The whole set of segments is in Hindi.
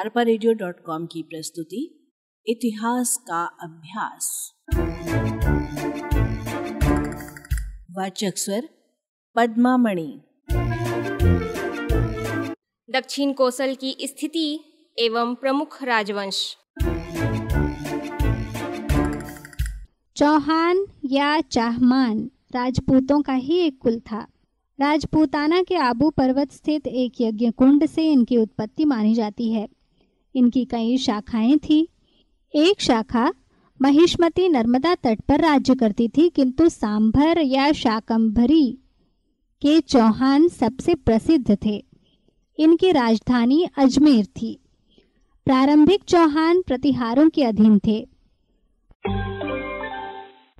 अरपा रेडियो डॉट कॉम की प्रस्तुति इतिहास का अभ्यास। वाचक स्वर पद्मामणि। दक्षिण कोसल की स्थिति एवं प्रमुख राजवंश। चौहान या चाहमान राजपूतों का ही एक कुल था। राजपूताना के आबू पर्वत स्थित एक यज्ञ कुंड से इनकी उत्पत्ति मानी जाती है। इनकी कई शाखाएँ थी। एक शाखा महिष्मती नर्मदा तट पर राज्य करती थी, किंतु सांभर या शाकंभरी के चौहान सबसे प्रसिद्ध थे। इनकी राजधानी अजमेर थी। प्रारंभिक चौहान प्रतिहारों के अधीन थे।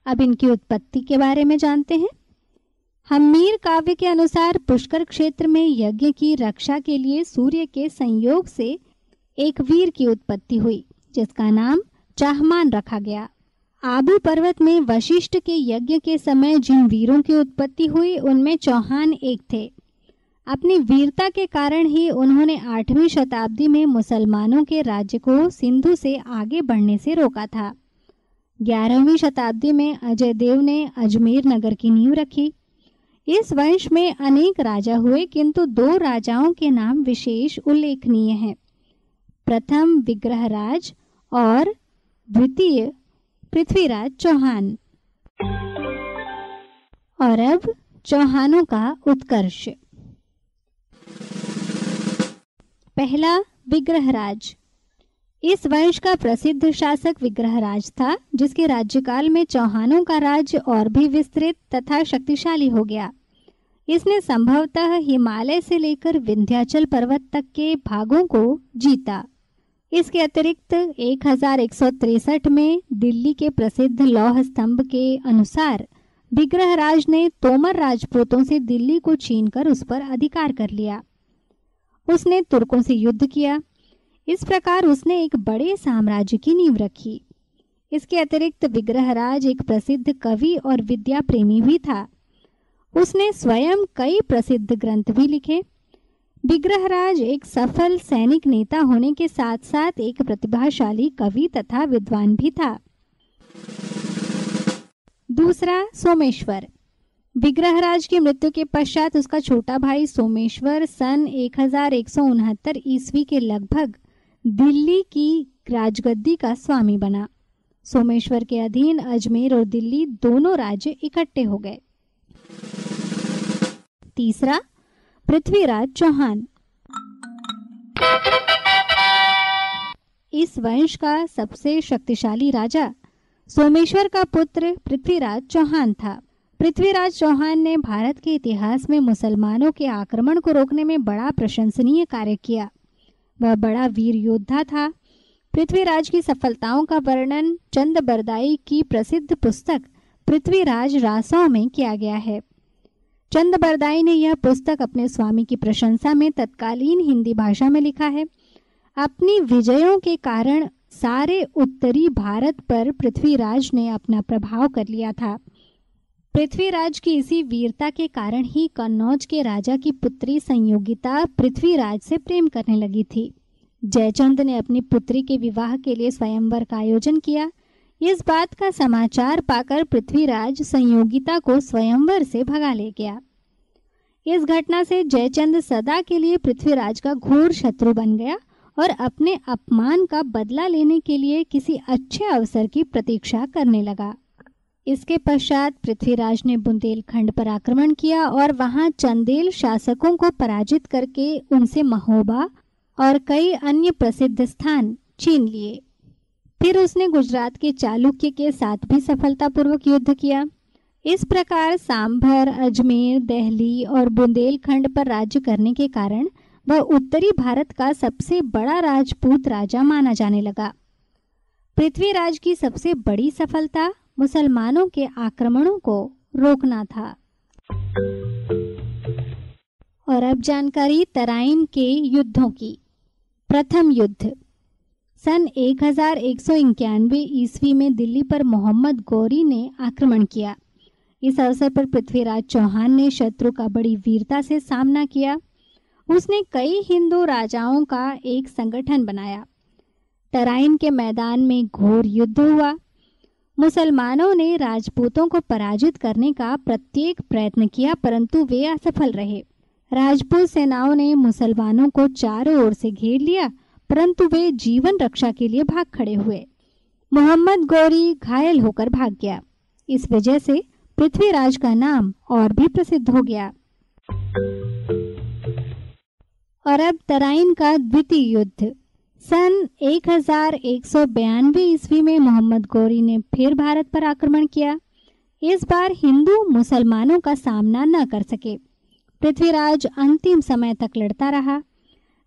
अब इनकी उत्पत्ति के बारे में जानते हैं। हमीर काव्य के अनुसार पुष्कर क्षेत्र में यज्ञ की रक्षा के लिए सूर्य के संयोग से एक वीर की उत्पत्ति हुई, जिसका नाम चाहमान रखा गया। आबू पर्वत में वशिष्ठ के यज्ञ के समय जिन वीरों की उत्पत्ति हुई, उनमें चौहान एक थे। अपनी वीरता के कारण ही उन्होंने आठवीं शताब्दी में मुसलमानों के राज्य को सिंधु से आगे बढ़ने से रोका था। ग्यारहवीं शताब्दी में अजय देव ने अजमेर नगर की नींव रखी। इस वंश में अनेक राजा हुए, किंतु दो राजाओं के नाम विशेष उल्लेखनीय हैं। प्रथम विग्रहराज और द्वितीय पृथ्वीराज चौहान। और अब चौहानों का उत्कर्ष। पहला विग्रहराज। इस वंश का प्रसिद्ध शासक विग्रहराज था, जिसके राज्यकाल में चौहानों का राज्य और भी विस्तृत तथा शक्तिशाली हो गया। इसने संभवतः हिमालय से लेकर विंध्याचल पर्वत तक के भागों को जीता। इसके अतिरिक्त एक में दिल्ली के प्रसिद्ध लौह स्तंभ के अनुसार विग्रहराज ने तोमर राजपूतों से दिल्ली को छीनकर उस पर अधिकार कर लिया। उसने तुर्कों से युद्ध किया। इस प्रकार उसने एक बड़े साम्राज्य की नींव रखी। इसके अतिरिक्त विग्रहराज एक प्रसिद्ध कवि और विद्या प्रेमी भी था। उसने स्वयं कई प्रसिद्ध ग्रंथ भी लिखे। विग्रहराज एक सफल सैनिक नेता होने के साथ साथ एक प्रतिभाशाली कवि तथा विद्वान भी था। दूसरा, सोमेश्वर। विग्रहराज की मृत्यु के पश्चात उसका छोटा भाई सोमेश्वर सन एक हज़ार एक सौ उनहत्तर ईस्वी के लगभग दिल्ली की राजगद्दी का स्वामी बना। सोमेश्वर के अधीन अजमेर और दिल्ली दोनों राज्य इकट्ठे हो गए। तीसरा, पृथ्वीराज चौहान। इस वंश का सबसे शक्तिशाली राजा सोमेश्वर का पुत्र पृथ्वीराज चौहान था। पृथ्वीराज चौहान ने भारत के इतिहास में मुसलमानों के आक्रमण को रोकने में बड़ा प्रशंसनीय कार्य किया। वह बड़ा वीर योद्धा था। पृथ्वीराज की सफलताओं का वर्णन चंद बरदाई की प्रसिद्ध पुस्तक पृथ्वीराज रासों में किया गया है। चंद बरदाई ने यह पुस्तक अपने स्वामी की प्रशंसा में तत्कालीन हिंदी भाषा में लिखा है। अपनी विजयों के कारण सारे उत्तरी भारत पर पृथ्वीराज ने अपना प्रभाव कर लिया था। पृथ्वीराज की इसी वीरता के कारण ही कन्नौज के राजा की पुत्री संयोगिता पृथ्वीराज से प्रेम करने लगी थी। जयचंद ने अपनी पुत्री के विवाह के लिए स्वयंवर का आयोजन किया। इस बात का समाचार पाकर पृथ्वीराज संयोगिता को स्वयंवर से भगा ले गया। इस घटना से जयचंद सदा के लिए पृथ्वीराज का घोर शत्रु बन गया और अपने अपमान का बदला लेने के लिए किसी अच्छे अवसर की प्रतीक्षा करने लगा। इसके पश्चात पृथ्वीराज ने बुंदेलखंड पर आक्रमण किया और वहाँ चंदेल शासकों को पराजित करके उनसे महोबा और कई अन्य प्रसिद्ध स्थान छीन लिए। फिर उसने गुजरात के चालुक्य के साथ भी सफलतापूर्वक युद्ध किया। इस प्रकार सांभर, अजमेर, दहली और बुंदेलखंड पर राज्य करने के कारण वह उत्तरी भारत का सबसे बड़ा राजपूत राजा माना जाने लगा। पृथ्वीराज की सबसे बड़ी सफलता मुसलमानों के आक्रमणों को रोकना था। और अब जानकारी तराइन के युद्धों की। प्रथम युद्ध। सन एक हज़ार एक सौ इक्यानवे ईस्वी में दिल्ली पर मोहम्मद गौरी ने आक्रमण किया। इस अवसर पर पृथ्वीराज चौहान ने शत्रु का बड़ी वीरता से सामना किया। उसने कई हिंदू राजाओं का एक संगठन बनाया। तराइन के मैदान में घोर युद्ध हुआ। मुसलमानों ने राजपूतों को पराजित करने का प्रत्येक प्रयत्न किया, परंतु वे असफल रहे। राजपूत सेनाओं ने मुसलमानों को चारों ओर से घेर लिया, परंतु वे जीवन रक्षा के लिए भाग खड़े हुए। मोहम्मद गौरी घायल होकर भाग गया। इस वजह से पृथ्वीराज का नाम और भी प्रसिद्ध हो गया। और अब तराइन का द्वितीय युद्ध। सन एक हज़ार एक सौ बयानवे ईस्वी में मोहम्मद गौरी ने फिर भारत पर आक्रमण किया। इस बार हिंदू मुसलमानों का सामना न कर सके। पृथ्वीराज अंतिम समय तक लड़ता रहा।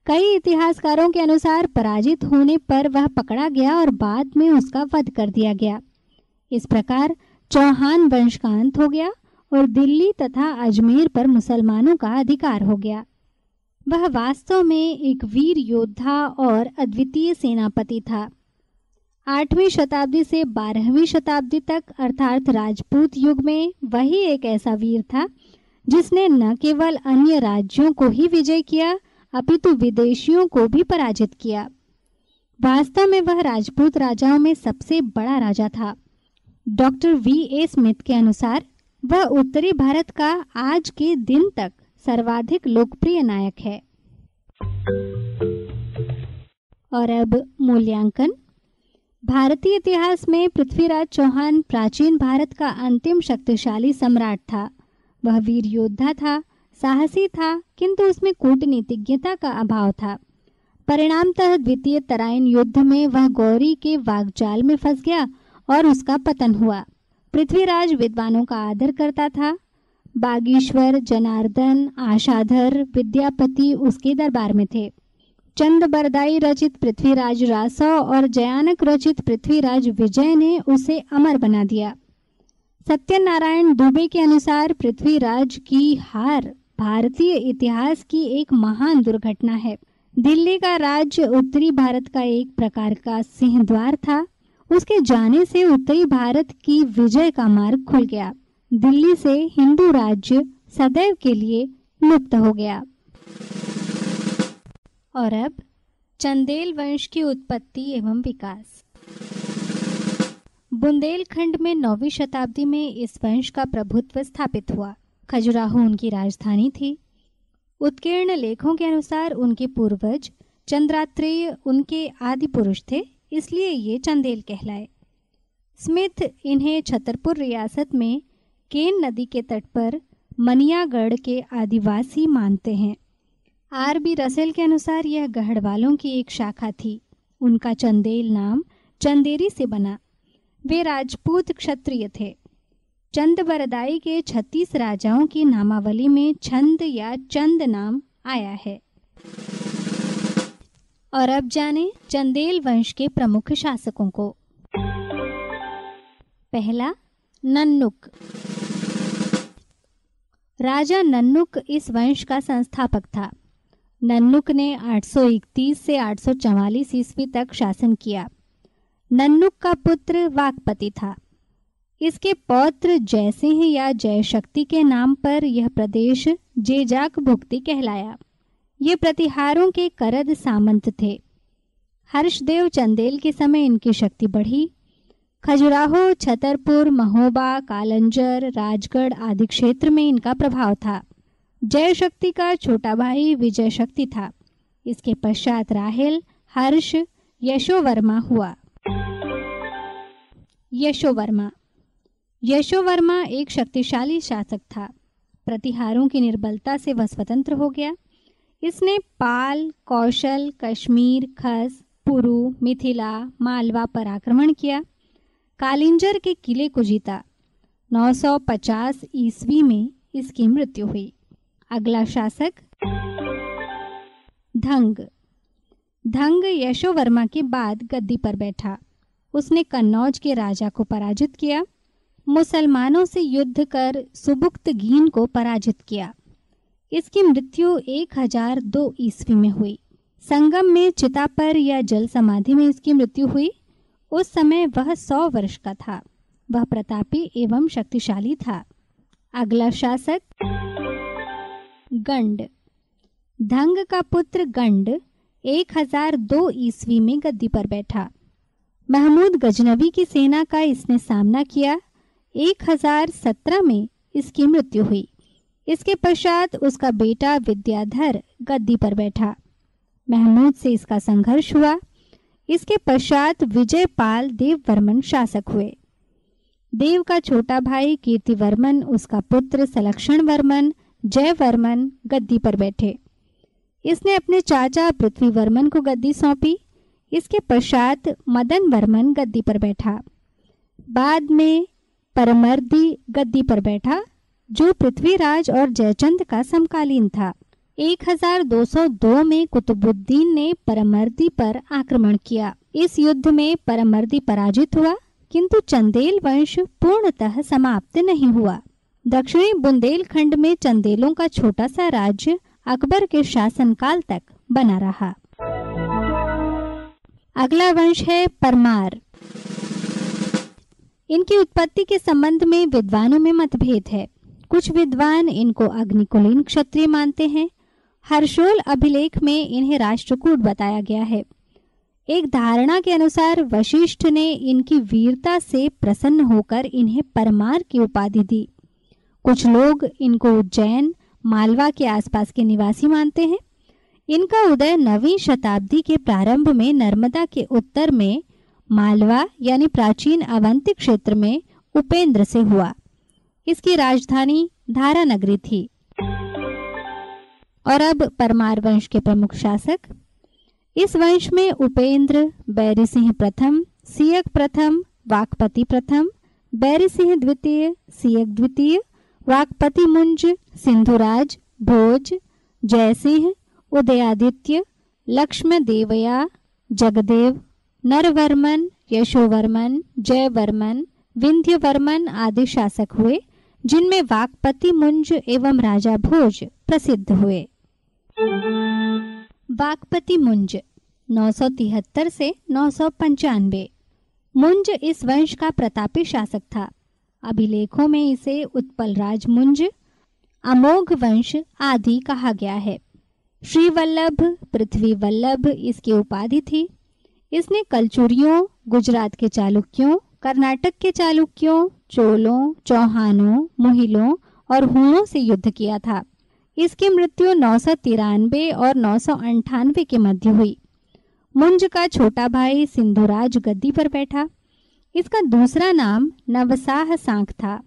कई इतिहासकारों के अनुसार पराजित होने पर वह पकड़ा गया और बाद में उसका वध कर दिया गया। इस प्रकार चौहान वंश का अंत हो गया और दिल्ली तथा अजमेर पर मुसलमानों का अधिकार हो गया। वह वास्तव में एक वीर योद्धा और अद्वितीय सेनापति था। आठवीं शताब्दी से बारहवीं शताब्दी तक, अर्थात राजपूत युग में, वही एक ऐसा वीर था, जिसने न केवल अन्य राज्यों को ही विजय किया, अपितु विदेशियों को भी पराजित किया। वास्तव में वह राजपूत राजाओं में सबसे बड़ा राजा था। डॉक्टर वी ए स्मिथ के अनुसार, वह उत्तरी भारत का आज के दिन तक सर्वाधिक लोकप्रिय नायक है। और अब मूल्यांकन। भारतीय इतिहास में पृथ्वीराज चौहान प्राचीन भारत का अंतिम शक्तिशाली सम्राट था। वह वीर योद्धा था, साहसी था, किंतु उसमें कूटनीतिज्ञता का अभाव था। परिणामतः द्वितीय तराइन युद्ध में वह गौरी के वागजाल में फंस गया और उसका पतन हुआ। पृथ्वीराज विद्वानों का आदर करता था बागीश्वर, जनार्दन, आशाधर, विद्यापति उसके दरबार में थे। चंद बरदाई रचित पृथ्वीराज रासव और जयानक रचित पृथ्वीराज विजय ने उसे अमर बना दिया। सत्यनारायण दुबे के अनुसार पृथ्वीराज की हार भारतीय इतिहास की एक महान दुर्घटना है। दिल्ली का राज्य उत्तरी भारत का एक प्रकार का सिंह द्वार था। उसके जाने से उत्तरी भारत की विजय का मार्ग खुल गया। दिल्ली से हिंदू राज्य सदैव के लिए लुप्त हो गया। और अब चंदेल वंश की उत्पत्ति एवं विकास। बुंदेलखंड में नौवीं शताब्दी में इस वंश का प्रभुत्व स्थापित हुआ। खजुराहो उनकी राजधानी थी। उत्कीर्ण लेखों के अनुसार उनके पूर्वज चंद्रात्रेय उनके आदि पुरुष थे, इसलिए ये चंदेल कहलाए। स्मिथ इन्हें छतरपुर रियासत में केन नदी के तट पर मनियागढ़ के आदिवासी मानते हैं। आर बी रसेल के अनुसार यह गढ़वालों की एक शाखा थी। उनका चंदेल नाम चंदेरी से बना। वे राजपूत क्षत्रिय थे। चंद बरदाई के छत्तीस राजाओं की नामावली में छंद या चंद नाम आया है। और अब जाने चंदेल वंश के प्रमुख शासकों को। पहला, नन्नुक। राजा नन्नुक इस वंश का संस्थापक था। नन्नुक ने 831 से 844 ईस्वी तक शासन किया। नन्नुक का पुत्र वाकपति था। इसके पौत्र जयसिंह या जयशक्ति के नाम पर यह प्रदेश जेजाक भुक्ति कहलाया। ये प्रतिहारों के करद सामंत थे। हर्षदेव चंदेल के समय इनकी शक्ति बढ़ी। खजुराहो, छतरपुर, महोबा, कालंजर, राजगढ़ आदि क्षेत्र में इनका प्रभाव था। जय शक्ति का छोटा भाई विजय शक्ति था। इसके पश्चात राहेल, हर्ष, यशोवर्मा हुआ। यशोवर्मा। यशोवर्मा एक शक्तिशाली शासक था। प्रतिहारों की निर्बलता से वह स्वतंत्र हो गया। इसने पाल, कौशल, कश्मीर, खस, पुरु, मिथिला, मालवा पर आक्रमण किया। कालिंजर के किले को जीता। 950 ईस्वी में इसकी मृत्यु हुई। अगला शासक? धंग। धंग यशोवर्मा के बाद गद्दी पर बैठा। उसने कन्नौज के राजा को पराजित किया। मुसलमानों से युद्ध कर सुबुक्त गीन को पराजित किया। इसकी मृत्यु 1002 ईस्वी में हुई। संगम में चिता पर या जल समाधि में इसकी मृत्यु हुई। उस समय वह सौ वर्ष का था। वह प्रतापी एवं शक्तिशाली था। अगला शासक, गंड। धंग का पुत्र गंड 1002 ईस्वी में गद्दी पर बैठा। महमूद गजनवी की सेना का इसने सामना किया। 1017 में इसकी मृत्यु हुई। इसके पश्चात उसका बेटा विद्याधर गद्दी पर बैठा। महमूद से इसका संघर्ष हुआ। इसके पश्चात विजयपाल देववर्मन शासक हुए। देव का छोटा भाई कीर्तिवर्मन, उसका पुत्र सलक्षण वर्मन जयवर्मन गद्दी पर बैठे। इसने अपने चाचा पृथ्वीवर्मन को गद्दी सौंपी। इसके पश्चात मदन वर्मन गद्दी पर बैठा। बाद में परमर्दी गद्दी पर बैठा, जो पृथ्वीराज और जयचंद का समकालीन था। 1202 में कुतुबुद्दीन ने परमर्दी पर आक्रमण किया। इस युद्ध में परमर्दी पराजित हुआ, किंतु चंदेल वंश पूर्णतः समाप्त नहीं हुआ। दक्षिणी बुंदेलखंड में चंदेलों का छोटा सा राज्य अकबर के शासनकाल तक बना रहा। अगला वंश है परमार। इनकी उत्पत्ति के संबंध में विद्वानों में मतभेद है। कुछ विद्वान इनको अग्निकुलीन क्षत्रिय मानते हैं हर्षोल अभिलेख में इन्हें राष्ट्रकूट बताया गया है। एक धारणा के अनुसार वशिष्ठ ने इनकी वीरता से प्रसन्न होकर इन्हें परमार की उपाधि दी। कुछ लोग इनको उज्जैन, मालवा के आसपास के निवासी मानते हैं। इनका उदय नवीं शताब्दी के प्रारंभ में नर्मदा के उत्तर में, मालवा यानी प्राचीन अवंती क्षेत्र में उपेंद्र से हुआ। इसकी राजधानी धारा नगरी थी। और अब परमार वंश के प्रमुख शासक। इस वंश में उपेंद्र बैरी सिंह प्रथम सियक प्रथम, वाकपति प्रथम बैरी सिंह द्वितीय सियक द्वितीय, वाकपति मुंज, सिंधुराज, भोज, जयसिंह, उदयादित्य लक्ष्मण देवया जगदेव, नरवर्मन, यशोवर्मन, जयवर्मन, विंध्यवर्मन आदि शासक हुए, जिनमें वाकपति मुंज एवं राजा भोज प्रसिद्ध हुए। वाकपति मुंज, नौ सौ तिहत्तर से नौ सौ पंचानबे मुंज इस वंश का प्रतापी शासक था। अभिलेखों में इसे उत्पल राज मुंज, अमोघ वंश आदि कहा गया है। श्री वल्लभ पृथ्वी वल्लभ इसकी उपाधि थी। इसने कलचुरियों, गुजरात के चालुक्यों, कर्नाटक के चालुक्यों, चोलों, चौहानों मुहिलों और हुओं से युद्ध किया था। इसकी मृत्यु नौ और नौ के मध्य हुई। मुंज का छोटा भाई सिंधुराज गद्दी पर बैठा। इसका दूसरा नाम नवसाह सांख था।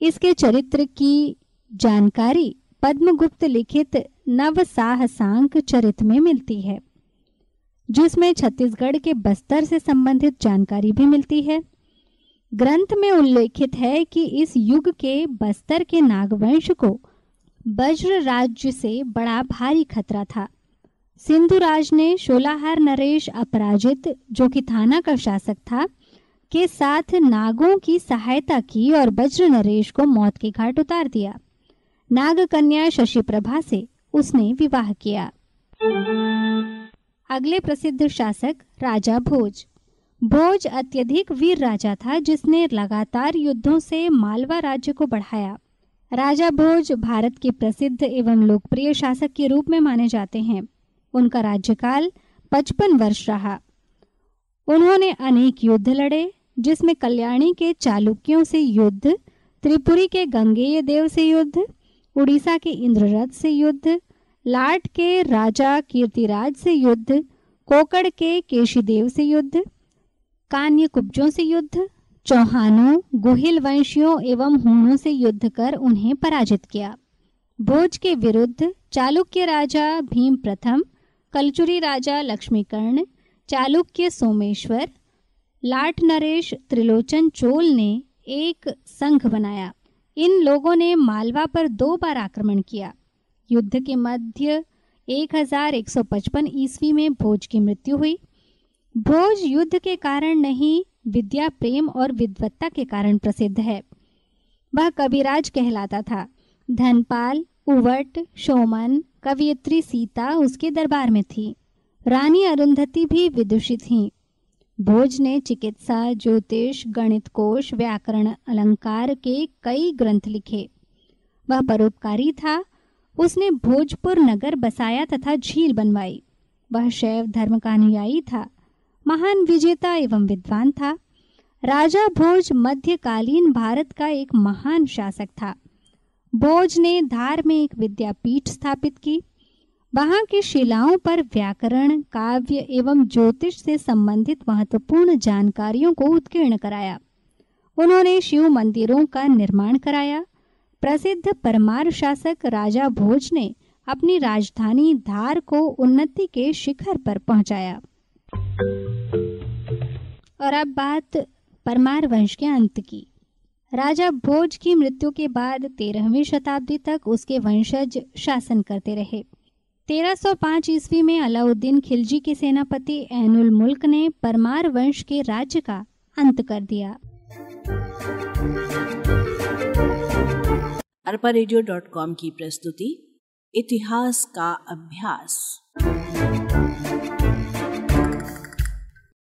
इसके चरित्र की जानकारी पद्मगुप्त लिखित नवसाह सांख चरित्र में मिलती है, जिसमें छत्तीसगढ़ के बस्तर से संबंधित जानकारी भी मिलती है। ग्रंथ में उल्लेखित है कि इस युग के बस्तर के नागवंश को वज्र राज्य से बड़ा भारी खतरा था। सिंधुराज ने शोलाहार नरेश अपराजित, जो कि थाना का शासक था, के साथ नागों की सहायता की और वज्र नरेश को मौत के घाट उतार दिया। नाग कन्या शशि प्रभा से उसने विवाह किया। अगले प्रसिद्ध शासक, राजा भोज। भोज अत्यधिक वीर राजा था, जिसने लगातार युद्धों से मालवा राज्य को बढ़ाया। राजा भोज भारत के प्रसिद्ध एवं लोकप्रिय शासक के रूप में माने जाते हैं। उनका राज्यकाल पचपन वर्ष रहा। उन्होंने अनेक युद्ध लड़े, जिसमें कल्याणी के चालुक्यों से युद्ध, त्रिपुरी के गंगेय देव से युद्ध, उड़ीसा के इंद्ररथ से युद्ध, लाट के राजा कीर्तिराज से युद्ध, कोकड़ के केशीदेव से युद्ध, कान्य कुब्जों से युद्ध चौहानों गुहिल वंशियों एवं हूणों से युद्ध कर उन्हें पराजित किया। भोज के विरुद्ध चालुक्य राजा भीम प्रथम, कलचुरी राजा लक्ष्मीकर्ण, चालुक्य सोमेश्वर, लाट नरेश त्रिलोचन चोल ने एक संघ बनाया। इन लोगों ने मालवा पर दो बार आक्रमण किया। युद्ध के मध्य 1155 ईस्वी में भोज की मृत्यु हुई। भोज युद्ध के कारण नहीं विद्या, प्रेम और विद्वत्ता के कारण प्रसिद्ध है। वह कविराज कहलाता था। धनपाल उवट शोमन, कवियत्री सीता उसके दरबार में थी। रानी अरुंधति भी विदुषी थी। भोज ने चिकित्सा, ज्योतिष, गणित कोश, व्याकरण, अलंकार के कई ग्रंथ लिखे। वह परोपकारी था। उसने भोजपुर नगर बसाया तथा झील बनवाई। वह शैव धर्म का अनुयायी था। महान विजेता एवं विद्वान था। राजा भोज मध्यकालीन भारत का एक महान शासक था। भोज ने धार में एक विद्यापीठ स्थापित की। वहाँ की शिलाओं पर व्याकरण, काव्य एवं ज्योतिष से संबंधित महत्वपूर्ण जानकारियों को उत्कीर्ण कराया। उन्होंने शिव मंदिरों का निर्माण कराया। प्रसिद्ध परमार शासक राजा भोज ने अपनी राजधानी धार को उन्नति के शिखर पर पहुँचाया। और अब बात परमार वंश के अंत की। राजा भोज की मृत्यु के बाद तेरहवीं शताब्दी तक उसके वंशज शासन करते रहे। 1305 ईस्वी में अलाउद्दीन खिलजी के सेनापति एनुल मुल्क ने परमार वंश के राज्य का अंत कर दिया। अरपा की प्रस्तुति, इतिहास का अभ्यास।